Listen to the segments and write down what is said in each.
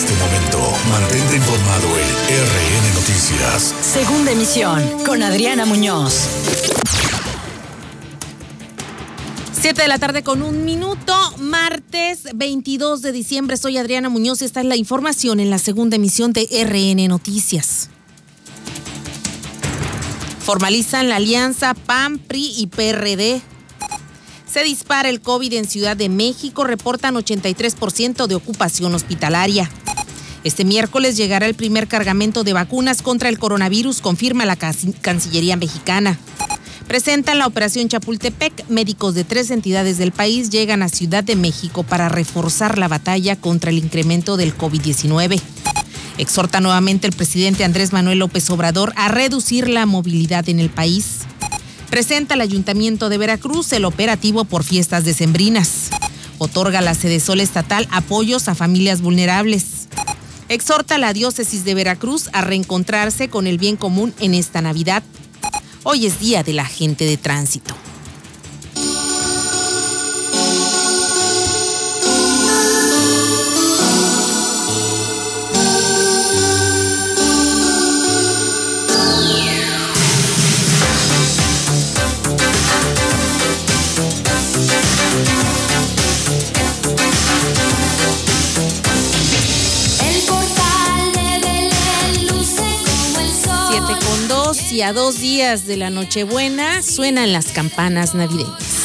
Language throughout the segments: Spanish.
este momento, mantente informado en RN Noticias. Segunda emisión con Adriana Muñoz. Siete de la tarde con un minuto, martes 22 de diciembre. Soy Adriana Muñoz y esta es la información en la segunda emisión de RN Noticias. Formalizan la alianza PAN, PRI y PRD. Se dispara el COVID en Ciudad de México, reportan 83% de ocupación hospitalaria. Este miércoles llegará el primer cargamento de vacunas contra el coronavirus, confirma la Cancillería mexicana. Presentan la operación Chapultepec. Médicos de tres entidades del país llegan a Ciudad de México para reforzar la batalla contra el incremento del COVID-19. Exhorta nuevamente el presidente Andrés Manuel López Obrador a reducir la movilidad en el país. Presenta el Ayuntamiento de Veracruz el operativo por fiestas decembrinas. Otorga la sede sol estatal apoyos a familias vulnerables. Exhorta la diócesis de Veracruz a reencontrarse con el bien común en esta Navidad. Hoy es Día de la Gente de Tránsito. Y a dos días de la Nochebuena suenan las campanas navideñas.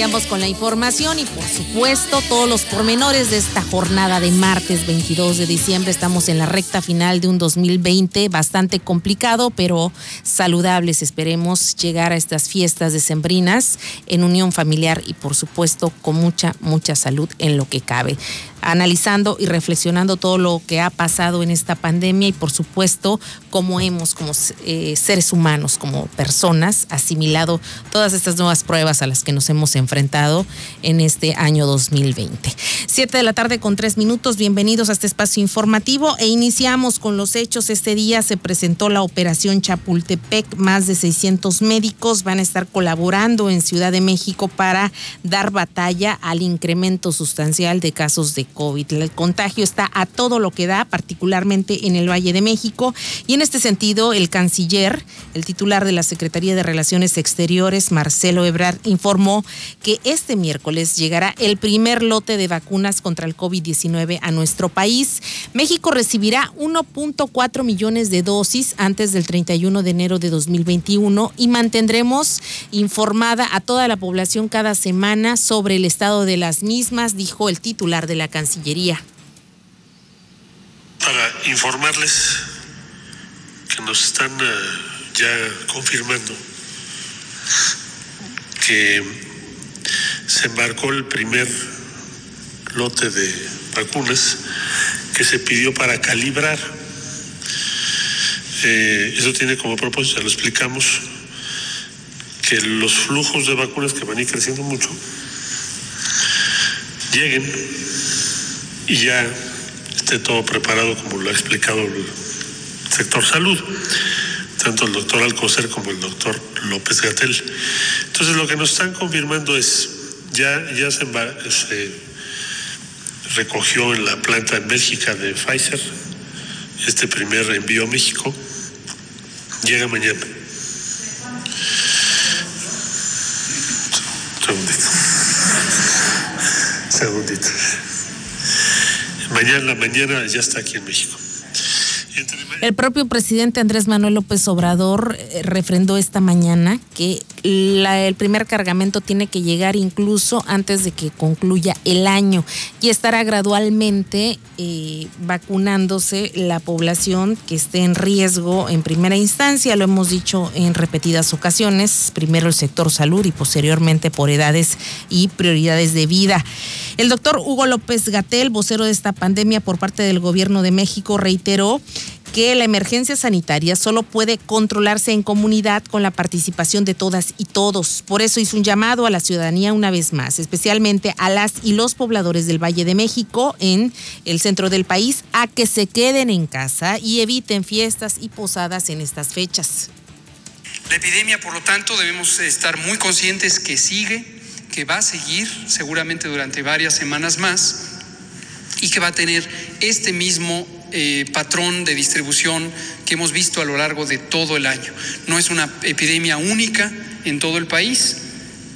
Con la información y por supuesto todos los pormenores de esta jornada de martes 22 de diciembre. Estamos en la recta final de un 2020 bastante complicado, pero saludables. Esperemos llegar a estas fiestas decembrinas en unión familiar y por supuesto con mucha, mucha salud en lo que cabe analizando y reflexionando todo lo que ha pasado en esta pandemia y por supuesto cómo hemos como eh, seres humanos, como personas, asimilado todas estas nuevas pruebas a las que nos hemos enfrentado en este año 2020. Siete de la tarde con tres minutos, bienvenidos a este espacio informativo e iniciamos con los hechos. Este día se presentó la operación Chapultepec, más de 600 médicos van a estar colaborando en Ciudad de México para dar batalla al incremento sustancial de casos de COVID. El contagio está a todo lo que da, particularmente en el Valle de México. Y en este sentido, el canciller, el titular de la Secretaría de Relaciones Exteriores, Marcelo Ebrard, informó que este miércoles llegará el primer lote de vacunas contra el COVID-19 a nuestro país. México recibirá 1.4 millones de dosis antes del 31 de enero de 2021 y mantendremos informada a toda la población cada semana sobre el estado de las mismas, dijo el titular de la Cancillería. Para informarles que nos están eh, ya confirmando que se embarcó el primer lote de vacunas que se pidió para calibrar. Eh, eso tiene como propósito, ya lo explicamos, que los flujos de vacunas que van a ir creciendo mucho lleguen y ya esté todo preparado como lo ha explicado el sector salud, tanto el doctor Alcocer como el doctor López Gatel. Entonces lo que nos están confirmando es, ya, ya se, se recogió en la planta en Bélgica de Pfizer este primer envío a México, llega mañana. Segundito. Segundito. Mañana, mañana ya está aquí en México. El propio presidente Andrés Manuel López Obrador eh, refrendó esta mañana que el primer cargamento tiene que llegar incluso antes de que concluya el año y estará gradualmente eh, vacunándose la población que esté en riesgo en primera instancia, lo hemos dicho en repetidas ocasiones, primero el sector salud y posteriormente por edades y prioridades de vida. El doctor Hugo López Gatel, vocero de esta pandemia por parte del gobierno de México, reiteró que la emergencia sanitaria solo puede controlarse en comunidad con la participación de todas y todos. Por eso hizo un llamado a la ciudadanía una vez más, especialmente a las y los pobladores del Valle de México en el centro del país, a que se queden en casa y eviten fiestas y posadas en estas fechas. La epidemia, por lo tanto, debemos estar muy conscientes que sigue, que va a seguir seguramente durante varias semanas más y que va a tener este mismo eh, patrón de distribución que hemos visto a lo largo de todo el año. No es una epidemia única en todo el país.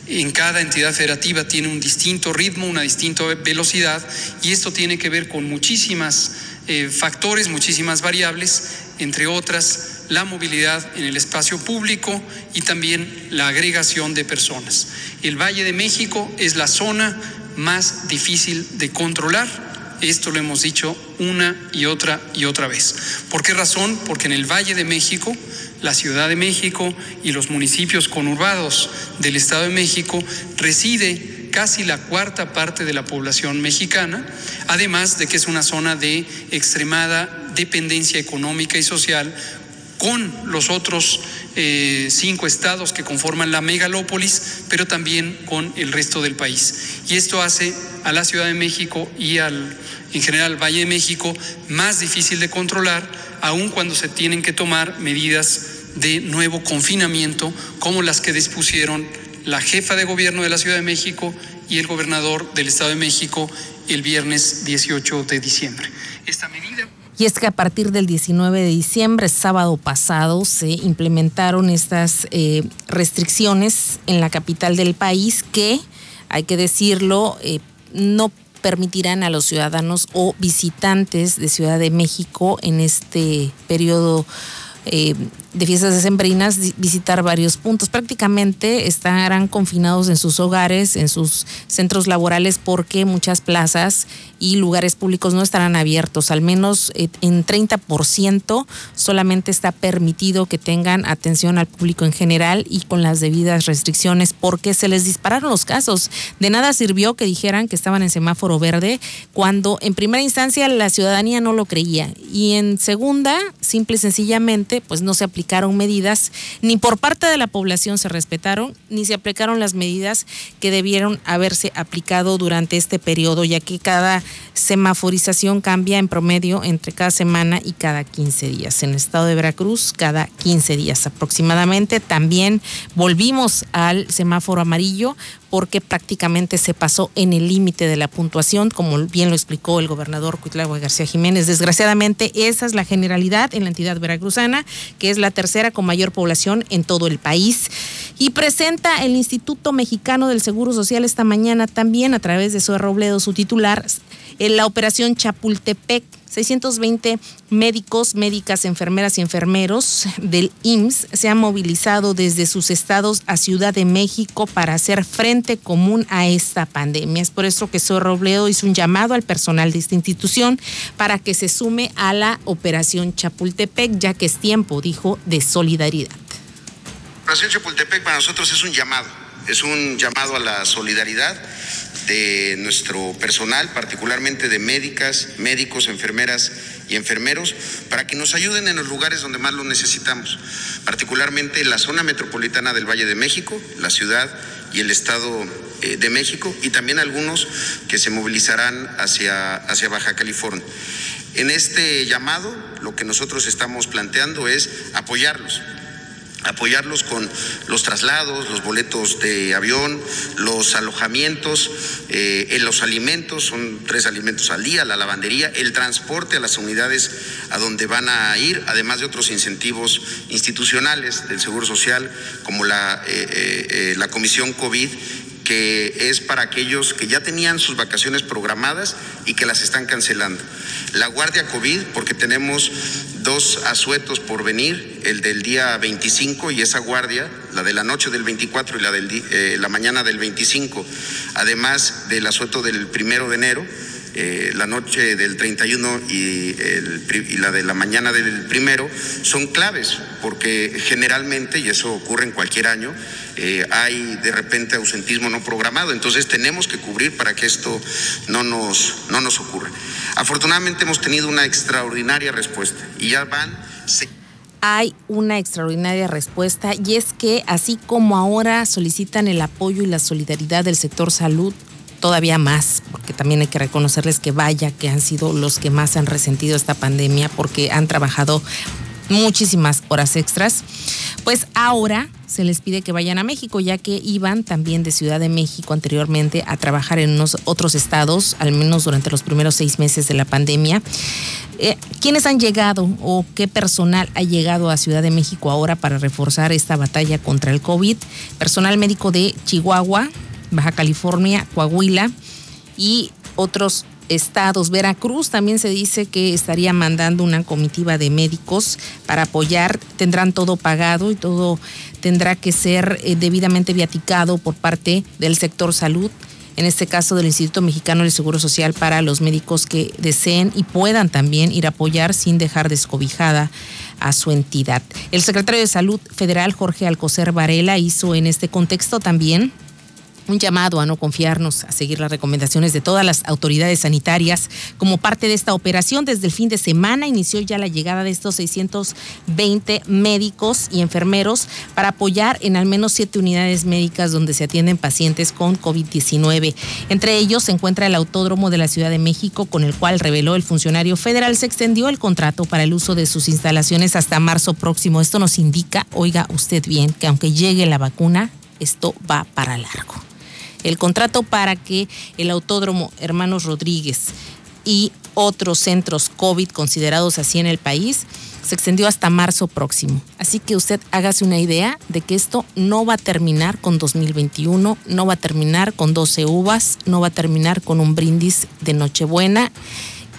En cada entidad federativa tiene un distinto ritmo, una distinta velocidad y esto tiene que ver con muchísimas eh, factores, muchísimas variables, entre otras la movilidad en el espacio público y también la agregación de personas. El Valle de México es la zona más difícil de controlar esto lo hemos dicho una y otra y otra vez. ¿Por qué razón? Porque en el Valle de México, la Ciudad de México y los municipios conurbados del Estado de México reside casi la cuarta parte de la población mexicana, además de que es una zona de extremada dependencia económica y social con los otros eh, cinco estados que conforman la megalópolis, pero también con el resto del país. Y esto hace a la Ciudad de México y al en general Valle de México, más difícil de controlar, aun cuando se tienen que tomar medidas de nuevo confinamiento, como las que dispusieron la jefa de gobierno de la Ciudad de México y el gobernador del Estado de México el viernes 18 de diciembre. Esta medida y es que a partir del 19 de diciembre, sábado pasado, se implementaron estas eh, restricciones en la capital del país que, hay que decirlo, eh, no permitirán a los ciudadanos o visitantes de Ciudad de México en este periodo eh, de fiestas decembrinas visitar varios puntos. Prácticamente estarán confinados en sus hogares, en sus centros laborales, porque muchas plazas y lugares públicos no estarán abiertos. Al menos eh, en 30% solamente está permitido que tengan atención al público en general y con las debidas restricciones, porque se les dispararon los casos. De nada sirvió que dijeran que estaban en semáforo verde cuando en primera instancia la ciudadanía no lo creía y en segunda, simple y sencillamente, pues no se aplicó medidas, ni por parte de la población se respetaron, ni se aplicaron las medidas que debieron haberse aplicado durante este periodo, ya que cada semaforización cambia en promedio entre cada semana y cada 15 días. En el estado de Veracruz, cada 15 días aproximadamente. También volvimos al semáforo amarillo porque prácticamente se pasó en el límite de la puntuación, como bien lo explicó el gobernador Cuitlagua García Jiménez. Desgraciadamente, esa es la generalidad en la entidad veracruzana, que es la tercera con mayor población en todo el país. Y presenta el Instituto Mexicano del Seguro Social esta mañana también, a través de su Robledo, su titular, en la operación Chapultepec 620 médicos, médicas, enfermeras y enfermeros del IMSS se han movilizado desde sus estados a Ciudad de México para hacer frente común a esta pandemia. Es por eso que Soy Robledo hizo un llamado al personal de esta institución para que se sume a la operación Chapultepec, ya que es tiempo, dijo, de solidaridad. Operación Chapultepec para nosotros es un llamado, es un llamado a la solidaridad de nuestro personal, particularmente de médicas, médicos, enfermeras y enfermeros, para que nos ayuden en los lugares donde más lo necesitamos, particularmente en la zona metropolitana del Valle de México, la ciudad y el Estado eh, de México, y también algunos que se movilizarán hacia, hacia Baja California. En este llamado, lo que nosotros estamos planteando es apoyarlos, apoyarlos con los traslados, los boletos de avión, los alojamientos, eh, los alimentos, son tres alimentos al día, la lavandería, el transporte a las unidades a donde van a ir, además de otros incentivos institucionales del Seguro Social, como la, eh, eh, la Comisión COVID que es para aquellos que ya tenían sus vacaciones programadas y que las están cancelando. La guardia COVID, porque tenemos dos asuetos por venir, el del día 25 y esa guardia, la de la noche del 24 y la de eh, la mañana del 25, además del asueto del primero de enero. Eh, la noche del 31 y, y, la de la mañana del primero son claves, porque generalmente, y eso ocurre en cualquier año, eh, hay de repente ausentismo no programado. Entonces tenemos que cubrir para que esto no nos, no nos ocurra. Afortunadamente hemos tenido una extraordinaria respuesta y ya van... hay una extraordinaria respuesta y es que así como ahora solicitan el apoyo y la solidaridad del sector salud, todavía más, porque también hay que reconocerles que vaya que han sido los que más han resentido esta pandemia porque han trabajado muchísimas horas extras, pues ahora se les pide que vayan a México, ya que iban también de Ciudad de México anteriormente a trabajar en unos otros estados, al menos durante los primeros seis meses de la pandemia. Eh, ¿Quiénes han llegado o qué personal ha llegado a Ciudad de México ahora para reforzar esta batalla contra el COVID? Personal médico de Chihuahua, Baja California, Coahuila y otros estados. Veracruz también se dice que estaría mandando una comitiva de médicos para apoyar. Tendrán todo pagado y todo tendrá que ser eh, debidamente viaticado por parte del sector salud. En este caso del Instituto Mexicano del Seguro Social para los médicos que deseen y puedan también ir a apoyar sin dejar descobijada a su entidad. El secretario de Salud Federal, Jorge Alcocer Varela, hizo en este contexto también un llamado a no confiarnos, a seguir las recomendaciones de todas las autoridades sanitarias. Como parte de esta operación, desde el fin de semana inició ya la llegada de estos 620 médicos y enfermeros para apoyar en al menos siete unidades médicas donde se atienden pacientes con COVID-19. Entre ellos se encuentra el Autódromo de la Ciudad de México, con el cual reveló el funcionario federal se extendió el contrato para el uso de sus instalaciones hasta marzo próximo. Esto nos indica, oiga usted bien, que aunque llegue la vacuna, esto va para largo el contrato para que el Autódromo Hermanos Rodríguez y otros centros COVID considerados así en el país se extendió hasta marzo próximo. Así que usted hágase una idea de que esto no va a terminar con 2021, no va a terminar con 12 uvas, no va a terminar con un brindis de Nochebuena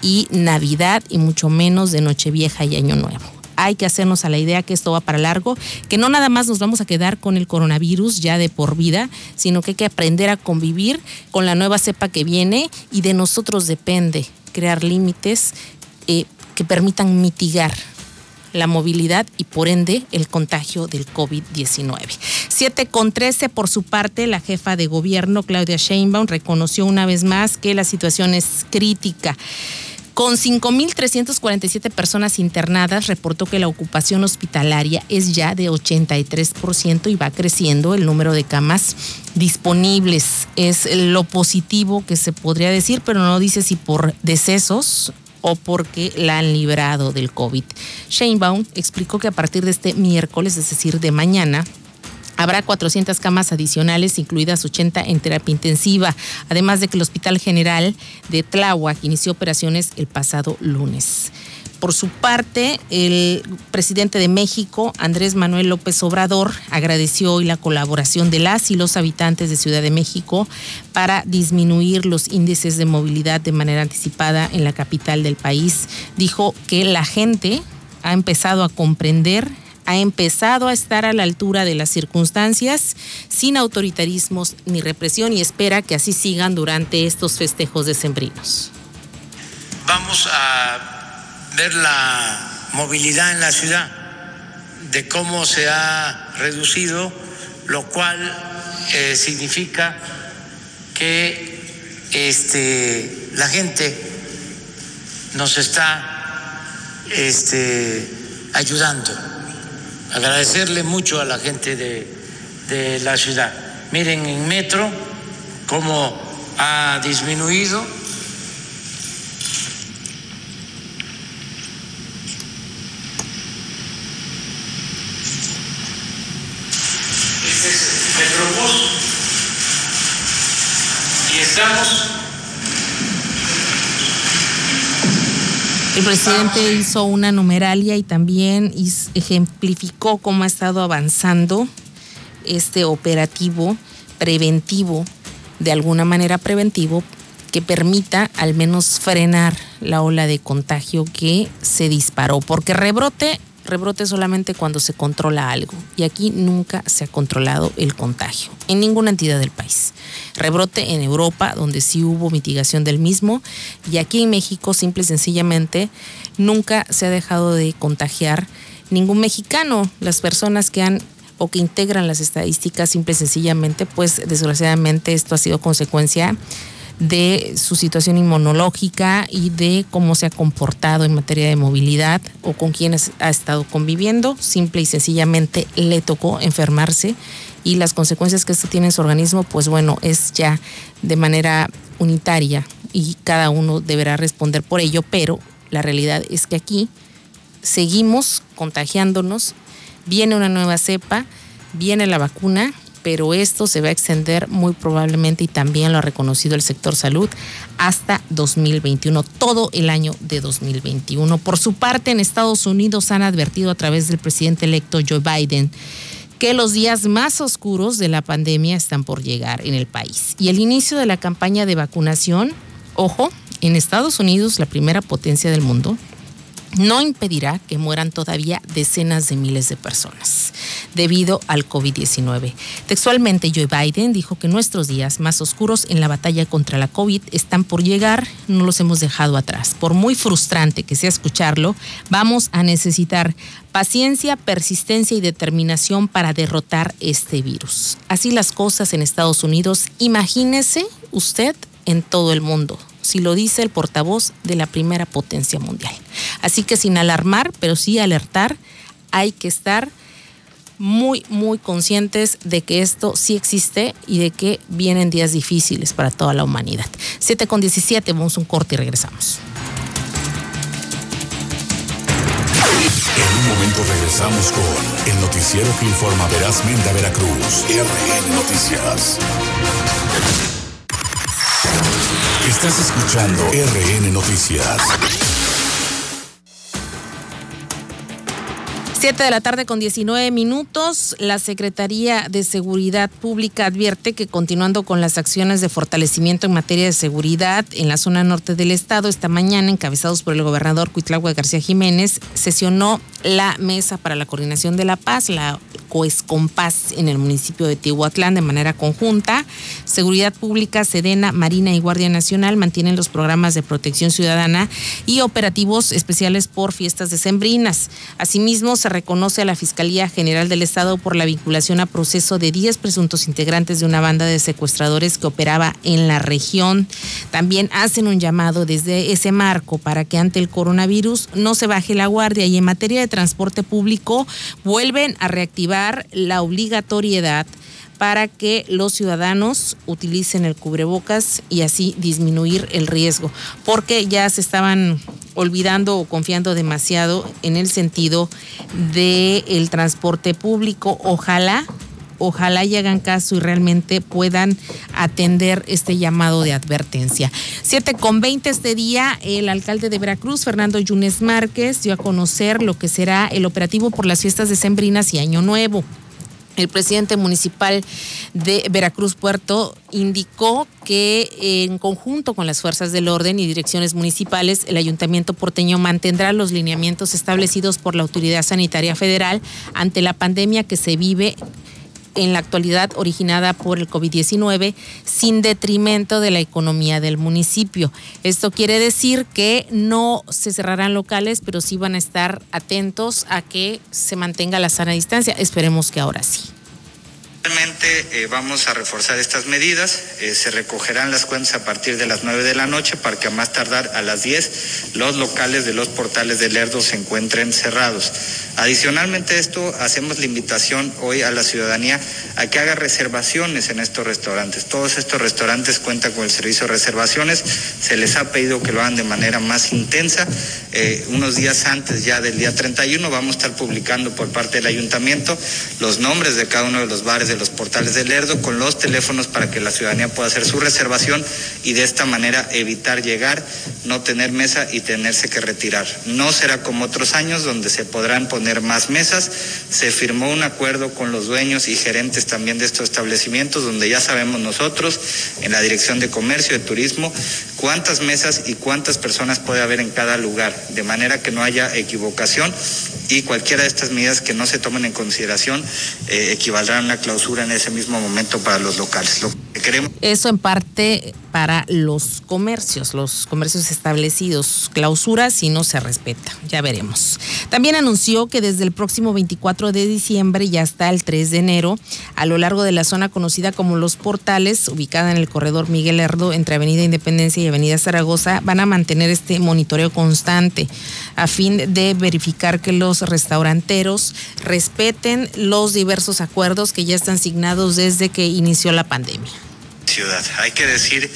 y Navidad y mucho menos de Nochevieja y Año Nuevo hay que hacernos a la idea que esto va para largo, que no nada más nos vamos a quedar con el coronavirus ya de por vida, sino que hay que aprender a convivir con la nueva cepa que viene y de nosotros depende crear límites eh, que permitan mitigar la movilidad y por ende el contagio del COVID-19. 7 con 13 por su parte, la jefa de gobierno Claudia Sheinbaum reconoció una vez más que la situación es crítica. Con 5.347 personas internadas, reportó que la ocupación hospitalaria es ya de 83% y va creciendo el número de camas disponibles. Es lo positivo que se podría decir, pero no dice si por decesos o porque la han librado del COVID. Sheinbaum explicó que a partir de este miércoles, es decir, de mañana, Habrá 400 camas adicionales, incluidas 80 en terapia intensiva, además de que el Hospital General de Tláhuac inició operaciones el pasado lunes. Por su parte, el presidente de México, Andrés Manuel López Obrador, agradeció hoy la colaboración de las y los habitantes de Ciudad de México para disminuir los índices de movilidad de manera anticipada en la capital del país. Dijo que la gente ha empezado a comprender ha empezado a estar a la altura de las circunstancias, sin autoritarismos ni represión y espera que así sigan durante estos festejos decembrinos. Vamos a ver la movilidad en la ciudad, de cómo se ha reducido, lo cual eh, significa que este, la gente nos está este, ayudando agradecerle mucho a la gente de, la ciudad. Miren en metro cómo ha disminuido. Este es Metrobús y estamos El presidente hizo una numeralia y también ejemplificó cómo ha estado avanzando este operativo preventivo, de alguna manera preventivo, que permita al menos frenar la ola de contagio que se disparó. Porque rebrote rebrote solamente cuando se controla algo. Y aquí nunca se ha controlado el contagio, en ninguna entidad del país. Rebrote en Europa, donde sí hubo mitigación del mismo, y aquí en México, simple y sencillamente, nunca se ha dejado de contagiar ningún mexicano. Las personas que han o que integran las estadísticas, simple y sencillamente, pues desgraciadamente esto ha sido consecuencia de su situación inmunológica y de cómo se ha comportado en materia de movilidad o con quienes ha estado conviviendo. Simple y sencillamente le tocó enfermarse y las consecuencias que esto tiene en su organismo, pues bueno, es ya de manera unitaria y cada uno deberá responder por ello, pero la realidad es que aquí seguimos contagiándonos, viene una nueva cepa, viene la vacuna, pero esto se va a extender muy probablemente y también lo ha reconocido el sector salud hasta 2021, todo el año de 2021. Por su parte, en Estados Unidos han advertido a través del presidente electo Joe Biden que los días más oscuros de la pandemia están por llegar en el país. Y el inicio de la campaña de vacunación, ojo, en Estados Unidos, la primera potencia del mundo, no impedirá que mueran todavía decenas de miles de personas debido al COVID-19. Textualmente, Joe Biden dijo que nuestros días más oscuros en la batalla contra la COVID están por llegar, no los hemos dejado atrás. Por muy frustrante que sea escucharlo, vamos a necesitar paciencia, persistencia y determinación para derrotar este virus. Así las cosas en Estados Unidos, imagínese usted en todo el mundo si lo dice el portavoz de la primera potencia mundial. Así que sin alarmar, pero sí alertar, hay que estar muy, muy conscientes de que esto sí existe y de que vienen días difíciles para toda la humanidad. 7 con 17, vamos a un corte y regresamos. En un momento regresamos con el noticiero que informa verazmente a Veracruz. RN Noticias. Estás escuchando RN Noticias. 7 de la tarde con 19 minutos, la Secretaría de Seguridad Pública advierte que continuando con las acciones de fortalecimiento en materia de seguridad en la zona norte del estado, esta mañana, encabezados por el gobernador Cuitlagua García Jiménez, sesionó la Mesa para la Coordinación de la Paz, la COESCOMPAS, en el municipio de Tihuatlán de manera conjunta. Seguridad Pública, Sedena, Marina y Guardia Nacional mantienen los programas de protección ciudadana y operativos especiales por fiestas decembrinas. Asimismo, se reconoce a la Fiscalía General del Estado por la vinculación a proceso de 10 presuntos integrantes de una banda de secuestradores que operaba en la región. También hacen un llamado desde ese marco para que ante el coronavirus no se baje la guardia y en materia de transporte público vuelven a reactivar la obligatoriedad para que los ciudadanos utilicen el cubrebocas y así disminuir el riesgo, porque ya se estaban olvidando o confiando demasiado en el sentido del el transporte público. Ojalá ojalá y hagan caso y realmente puedan atender este llamado de advertencia. 7 con 20 este día, el alcalde de Veracruz, Fernando Yunes Márquez, dio a conocer lo que será el operativo por las fiestas decembrinas y Año Nuevo. El presidente municipal de Veracruz Puerto indicó que en conjunto con las fuerzas del orden y direcciones municipales, el ayuntamiento porteño mantendrá los lineamientos establecidos por la Autoridad Sanitaria Federal ante la pandemia que se vive en la actualidad originada por el COVID-19 sin detrimento de la economía del municipio. Esto quiere decir que no se cerrarán locales, pero sí van a estar atentos a que se mantenga la sana distancia. Esperemos que ahora sí. Realmente eh, vamos a reforzar estas medidas. Eh, se recogerán las cuentas a partir de las 9 de la noche para que a más tardar a las 10 los locales de los portales de Lerdo se encuentren cerrados. Adicionalmente a esto, hacemos la invitación hoy a la ciudadanía a que haga reservaciones en estos restaurantes. Todos estos restaurantes cuentan con el servicio de reservaciones. Se les ha pedido que lo hagan de manera más intensa. Eh, unos días antes ya del día 31 vamos a estar publicando por parte del ayuntamiento los nombres de cada uno de los bares de los portales de Lerdo con los teléfonos para que la ciudadanía pueda hacer su reservación y de esta manera evitar llegar, no tener mesa y tenerse que retirar. No será como otros años donde se podrán poner más mesas. Se firmó un acuerdo con los dueños y gerentes también de estos establecimientos donde ya sabemos nosotros en la Dirección de Comercio, de Turismo, cuántas mesas y cuántas personas puede haber en cada lugar, de manera que no haya equivocación y cualquiera de estas medidas que no se tomen en consideración eh, equivaldrán a una clausura en ese mismo momento para los locales. Eso en parte para los comercios, los comercios establecidos, clausura si no se respeta, ya veremos. También anunció que desde el próximo 24 de diciembre y hasta el 3 de enero, a lo largo de la zona conocida como Los Portales, ubicada en el corredor Miguel Herdo entre Avenida Independencia y Avenida Zaragoza, van a mantener este monitoreo constante a fin de verificar que los restauranteros respeten los diversos acuerdos que ya están signados desde que inició la pandemia. Ciudad. Hay que decir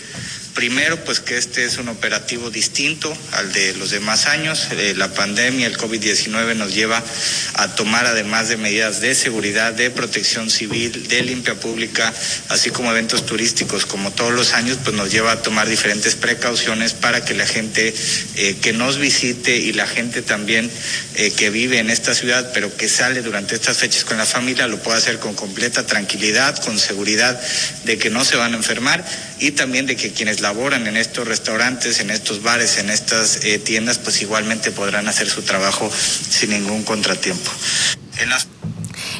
Primero, pues que este es un operativo distinto al de los demás años. Eh, la pandemia, el COVID-19 nos lleva a tomar, además de medidas de seguridad, de protección civil, de limpia pública, así como eventos turísticos, como todos los años, pues nos lleva a tomar diferentes precauciones para que la gente eh, que nos visite y la gente también eh, que vive en esta ciudad, pero que sale durante estas fechas con la familia, lo pueda hacer con completa tranquilidad, con seguridad de que no se van a enfermar y también de que quienes laboran en estos restaurantes, en estos bares, en estas eh, tiendas, pues igualmente podrán hacer su trabajo sin ningún contratiempo.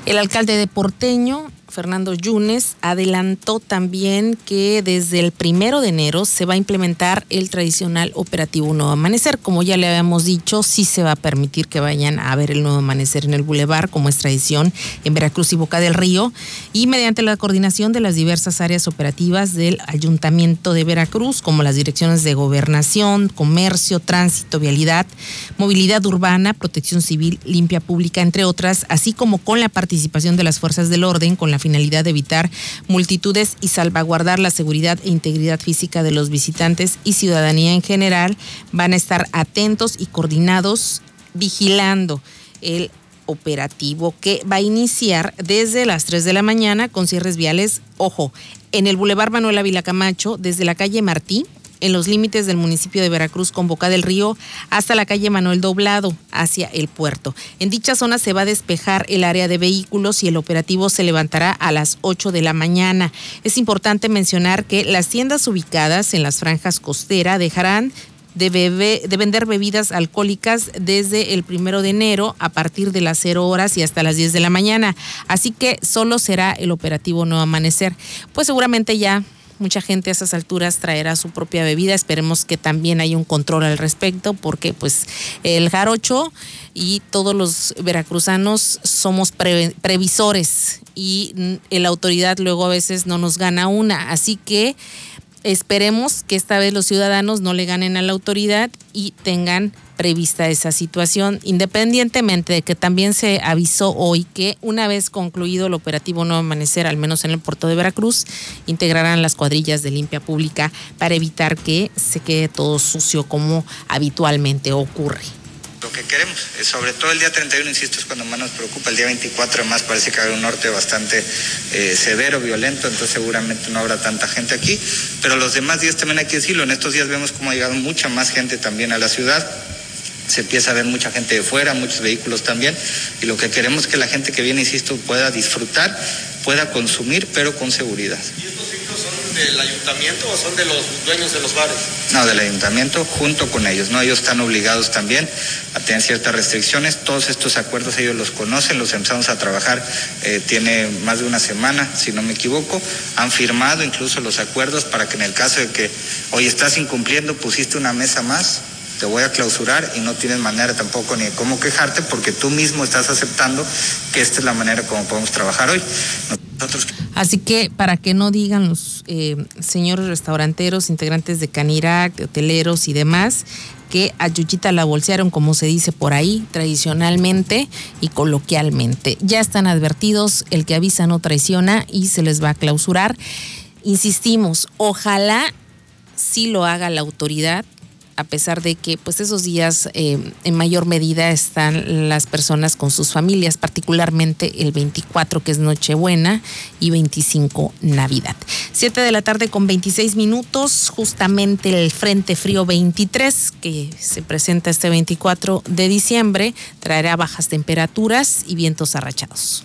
El alcalde de Porteño Fernando Yunes, adelantó también que desde el primero de enero se va a implementar el tradicional operativo Nuevo Amanecer. Como ya le habíamos dicho, sí se va a permitir que vayan a ver el Nuevo Amanecer en el Boulevard, como es tradición en Veracruz y Boca del Río, y mediante la coordinación de las diversas áreas operativas del Ayuntamiento de Veracruz, como las direcciones de gobernación, comercio, tránsito, vialidad, movilidad urbana, protección civil, limpia pública, entre otras, así como con la participación de las fuerzas del orden, con la de evitar multitudes y salvaguardar la seguridad e integridad física de los visitantes y ciudadanía en general, van a estar atentos y coordinados vigilando el operativo que va a iniciar desde las 3 de la mañana con cierres viales, ojo, en el Boulevard Manuel Ávila Camacho, desde la calle Martí en los límites del municipio de Veracruz con Boca del Río hasta la calle Manuel Doblado hacia el puerto. En dicha zona se va a despejar el área de vehículos y el operativo se levantará a las 8 de la mañana. Es importante mencionar que las tiendas ubicadas en las franjas costera dejarán de, de, vender bebidas alcohólicas desde el primero de enero a partir de las 0 horas y hasta las 10 de la mañana. Así que solo será el operativo no amanecer. Pues seguramente ya Mucha gente a esas alturas traerá su propia bebida. Esperemos que también haya un control al respecto, porque pues el jarocho y todos los veracruzanos somos previsores y la autoridad luego a veces no nos gana una. Así que esperemos que esta vez los ciudadanos no le ganen a la autoridad y tengan prevista esa situación, independientemente de que también se avisó hoy que una vez concluido el operativo No Amanecer, al menos en el puerto de Veracruz, integrarán las cuadrillas de limpia pública para evitar que se quede todo sucio como habitualmente ocurre lo que queremos. Eh, sobre todo el día 31, insisto, es cuando más nos preocupa. El día 24, además, parece que hay un norte bastante eh, severo, violento, entonces seguramente no habrá tanta gente aquí. Pero los demás días también hay que decirlo. En estos días vemos cómo ha llegado mucha más gente también a la ciudad se empieza a ver mucha gente de fuera, muchos vehículos también, y lo que queremos es que la gente que viene, insisto, pueda disfrutar, pueda consumir, pero con seguridad. ¿Y estos ciclos son del ayuntamiento o son de los dueños de los bares? No, del ayuntamiento junto con ellos, ¿no? Ellos están obligados también a tener ciertas restricciones, todos estos acuerdos ellos los conocen, los empezamos a trabajar, eh, tiene más de una semana, si no me equivoco, han firmado incluso los acuerdos para que en el caso de que hoy estás incumpliendo, pusiste una mesa más, te voy a clausurar y no tienes manera tampoco ni de cómo quejarte porque tú mismo estás aceptando que esta es la manera como podemos trabajar hoy. Así que para que no digan los eh, señores restauranteros, integrantes de Canirac, de hoteleros y demás, que a Yuchita la bolsearon, como se dice por ahí, tradicionalmente y coloquialmente. Ya están advertidos, el que avisa no traiciona y se les va a clausurar. Insistimos, ojalá sí lo haga la autoridad, a pesar de que pues esos días eh, en mayor medida están las personas con sus familias, particularmente el 24 que es Nochebuena y 25 Navidad. 7 de la tarde con 26 minutos, justamente el Frente Frío 23 que se presenta este 24 de diciembre traerá bajas temperaturas y vientos arrachados.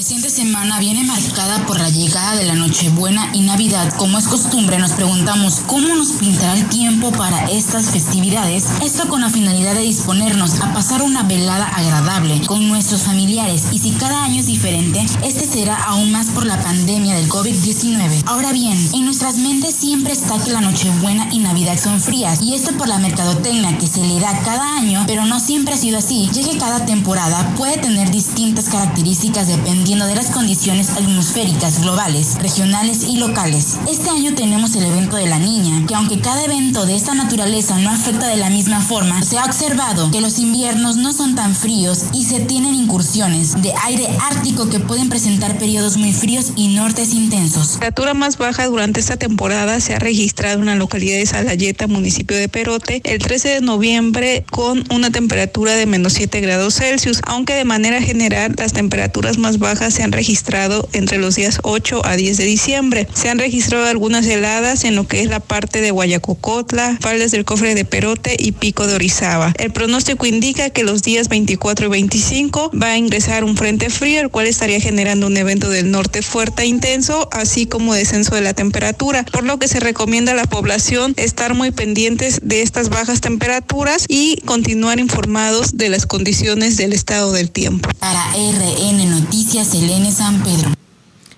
Presente semana viene marcada por la llegada de la Nochebuena y Navidad. Como es costumbre, nos preguntamos cómo nos pintará el tiempo para estas festividades. Esto con la finalidad de disponernos a pasar una velada agradable con nuestros familiares. Y si cada año es diferente, este será aún más por la pandemia del COVID-19. Ahora bien, en nuestras mentes siempre está que la Nochebuena y Navidad son frías. Y esto por la mercadotecnia que se le da cada año, pero no siempre ha sido así, ya que cada temporada puede tener distintas características dependiendo dependiendo de las condiciones atmosféricas globales, regionales y locales. Este año tenemos el evento de la niña, que aunque cada evento de esta naturaleza no afecta de la misma forma, se ha observado que los inviernos no son tan fríos y se tienen incursiones de aire ártico que pueden presentar periodos muy fríos y nortes intensos. La temperatura más baja durante esta temporada se ha registrado en la localidad de Salayeta, municipio de Perote, el 13 de noviembre con una temperatura de menos 7 grados Celsius, aunque de manera general las temperaturas más bajas se han registrado entre los días 8 a 10 de diciembre. Se han registrado algunas heladas en lo que es la parte de Guayacocotla, faldas del cofre de Perote y pico de Orizaba. El pronóstico indica que los días 24 y 25 va a ingresar un frente frío, el cual estaría generando un evento del norte fuerte e intenso, así como descenso de la temperatura, por lo que se recomienda a la población estar muy pendientes de estas bajas temperaturas y continuar informados de las condiciones del estado del tiempo. Para RN Noticias, Selene San Pedro.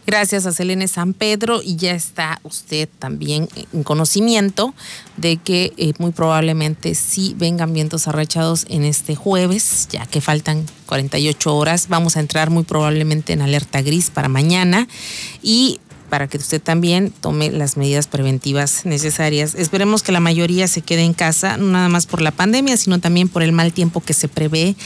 Gracias a Selene San Pedro y ya está usted también en conocimiento de que eh, muy probablemente sí vengan vientos arrachados en este jueves, ya que faltan 48 horas. Vamos a entrar muy probablemente en alerta gris para mañana y para que usted también tome las medidas preventivas necesarias. Esperemos que la mayoría se quede en casa, no nada más por la pandemia, sino también por el mal tiempo que se prevé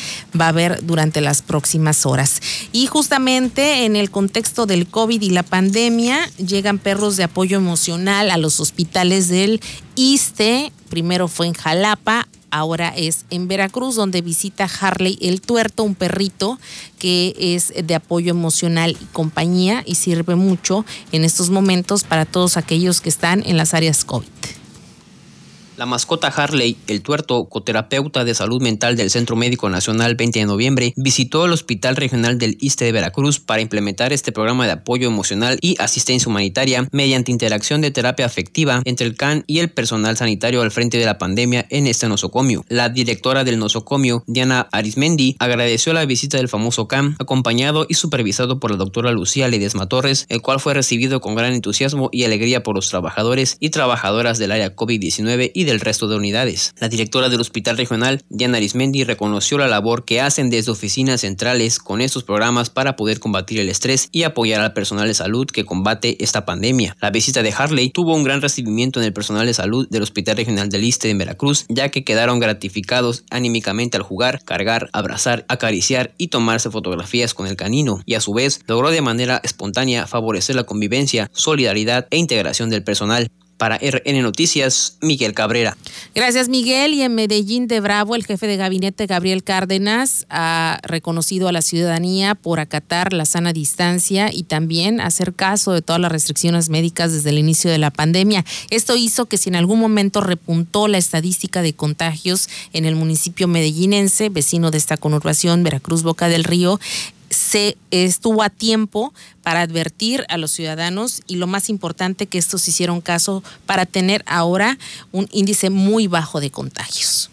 va a haber durante las próximas horas. Y justamente en el contexto del COVID y la pandemia, llegan perros de apoyo emocional a los hospitales del ISTE. Primero fue en Jalapa, ahora es en Veracruz, donde visita Harley el Tuerto, un perrito que es de apoyo emocional y compañía y sirve mucho en estos momentos para todos aquellos que están en las áreas COVID. La mascota Harley, el tuerto, coterapeuta de salud mental del Centro Médico Nacional 20 de noviembre, visitó el Hospital Regional del Iste de Veracruz para implementar este programa de apoyo emocional y asistencia humanitaria mediante interacción de terapia afectiva entre el CAN y el personal sanitario al frente de la pandemia en este nosocomio. La directora del nosocomio, Diana Arismendi, agradeció la visita del famoso CAN, acompañado y supervisado por la doctora Lucía Ledesma Torres, el cual fue recibido con gran entusiasmo y alegría por los trabajadores y trabajadoras del área COVID-19 y del resto de unidades. La directora del Hospital Regional, Diana Arismendi, reconoció la labor que hacen desde oficinas centrales con estos programas para poder combatir el estrés y apoyar al personal de salud que combate esta pandemia. La visita de Harley tuvo un gran recibimiento en el personal de salud del Hospital Regional del Liste en Veracruz, ya que quedaron gratificados anímicamente al jugar, cargar, abrazar, acariciar y tomarse fotografías con el canino, y a su vez logró de manera espontánea favorecer la convivencia, solidaridad e integración del personal. Para RN Noticias, Miguel Cabrera. Gracias, Miguel. Y en Medellín de Bravo, el jefe de gabinete, Gabriel Cárdenas, ha reconocido a la ciudadanía por acatar la sana distancia y también hacer caso de todas las restricciones médicas desde el inicio de la pandemia. Esto hizo que si en algún momento repuntó la estadística de contagios en el municipio medellinense, vecino de esta conurbación, Veracruz Boca del Río, se estuvo a tiempo para advertir a los ciudadanos y lo más importante que estos hicieron caso para tener ahora un índice muy bajo de contagios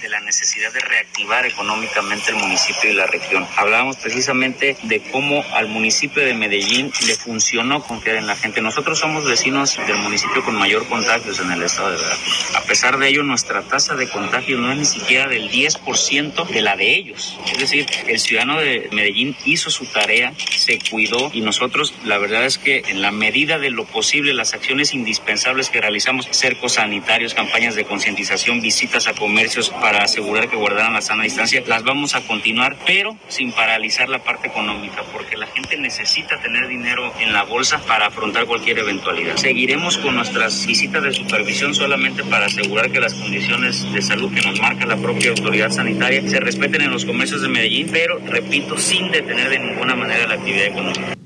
de la necesidad de reactivar económicamente el municipio y la región. Hablábamos precisamente de cómo al municipio de Medellín le funcionó confiar en la gente. Nosotros somos vecinos del municipio con mayor contagios en el estado de Veracruz. A pesar de ello, nuestra tasa de contagio no es ni siquiera del 10% de la de ellos. Es decir, el ciudadano de Medellín hizo su tarea, se cuidó y nosotros, la verdad es que en la medida de lo posible, las acciones indispensables que realizamos, cercos sanitarios, campañas de concientización, visitas a comercios, para asegurar que guardaran la sana distancia, las vamos a continuar, pero sin paralizar la parte económica, porque la gente necesita tener dinero en la bolsa para afrontar cualquier eventualidad. Seguiremos con nuestras visitas de supervisión solamente para asegurar que las condiciones de salud que nos marca la propia autoridad sanitaria se respeten en los comercios de Medellín, pero repito, sin detener de ninguna manera la actividad económica.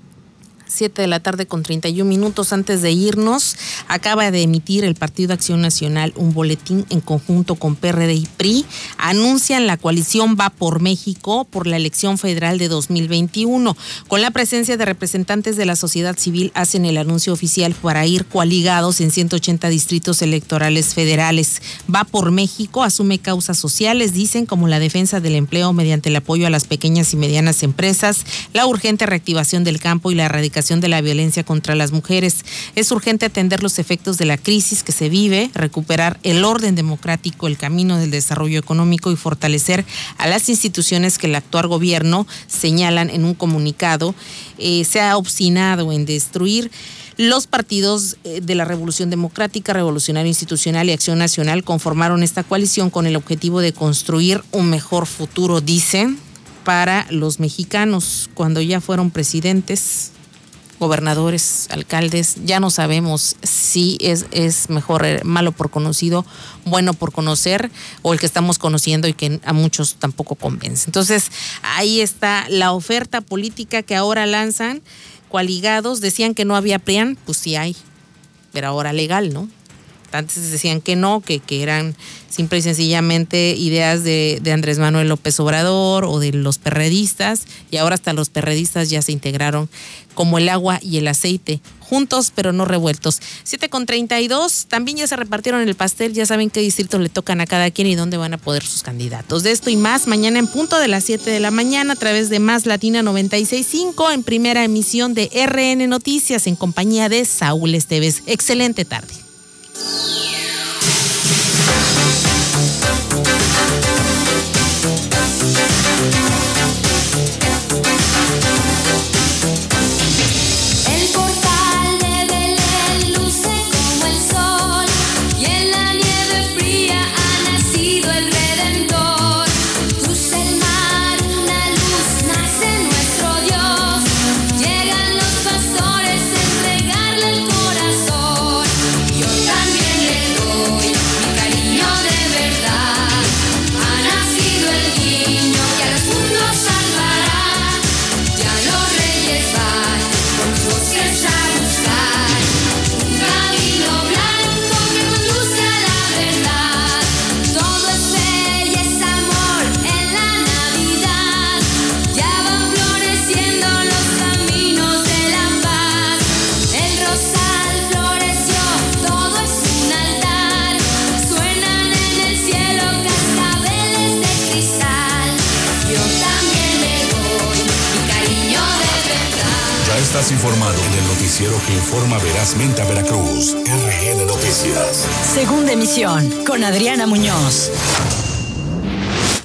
7 de la tarde con 31 minutos antes de irnos, acaba de emitir el Partido Acción Nacional un boletín en conjunto con PRD y PRI. Anuncian la coalición Va por México por la elección federal de 2021. Con la presencia de representantes de la sociedad civil, hacen el anuncio oficial para ir coaligados en 180 distritos electorales federales. Va por México asume causas sociales, dicen, como la defensa del empleo mediante el apoyo a las pequeñas y medianas empresas, la urgente reactivación del campo y la erradicación erradicación de la violencia contra las mujeres. Es urgente atender los efectos de la crisis que se vive, recuperar el orden democrático, el camino del desarrollo económico y fortalecer a las instituciones que el actual gobierno señalan en un comunicado eh, se ha obstinado en destruir los partidos eh, de la Revolución Democrática, Revolucionario Institucional y Acción Nacional conformaron esta coalición con el objetivo de construir un mejor futuro, dicen, para los mexicanos cuando ya fueron presidentes, gobernadores, alcaldes, ya no sabemos si es, es mejor eh, malo por conocido, bueno por conocer, o el que estamos conociendo y que a muchos tampoco convence. Entonces, ahí está la oferta política que ahora lanzan coaligados. Decían que no había PRIAN, pues sí hay, pero ahora legal, ¿no? Antes decían que no, que, que eran simple y sencillamente ideas de, de, Andrés Manuel López Obrador o de los perredistas, y ahora hasta los perredistas ya se integraron como el agua y el aceite, juntos pero no revueltos. 7 con 32, también ya se repartieron el pastel, ya saben qué distritos le tocan a cada quien y dónde van a poder sus candidatos. De esto y más, mañana en punto de las 7 de la mañana a través de Más Latina 965 en primera emisión de RN Noticias en compañía de Saúl Esteves. Excelente tarde. Estás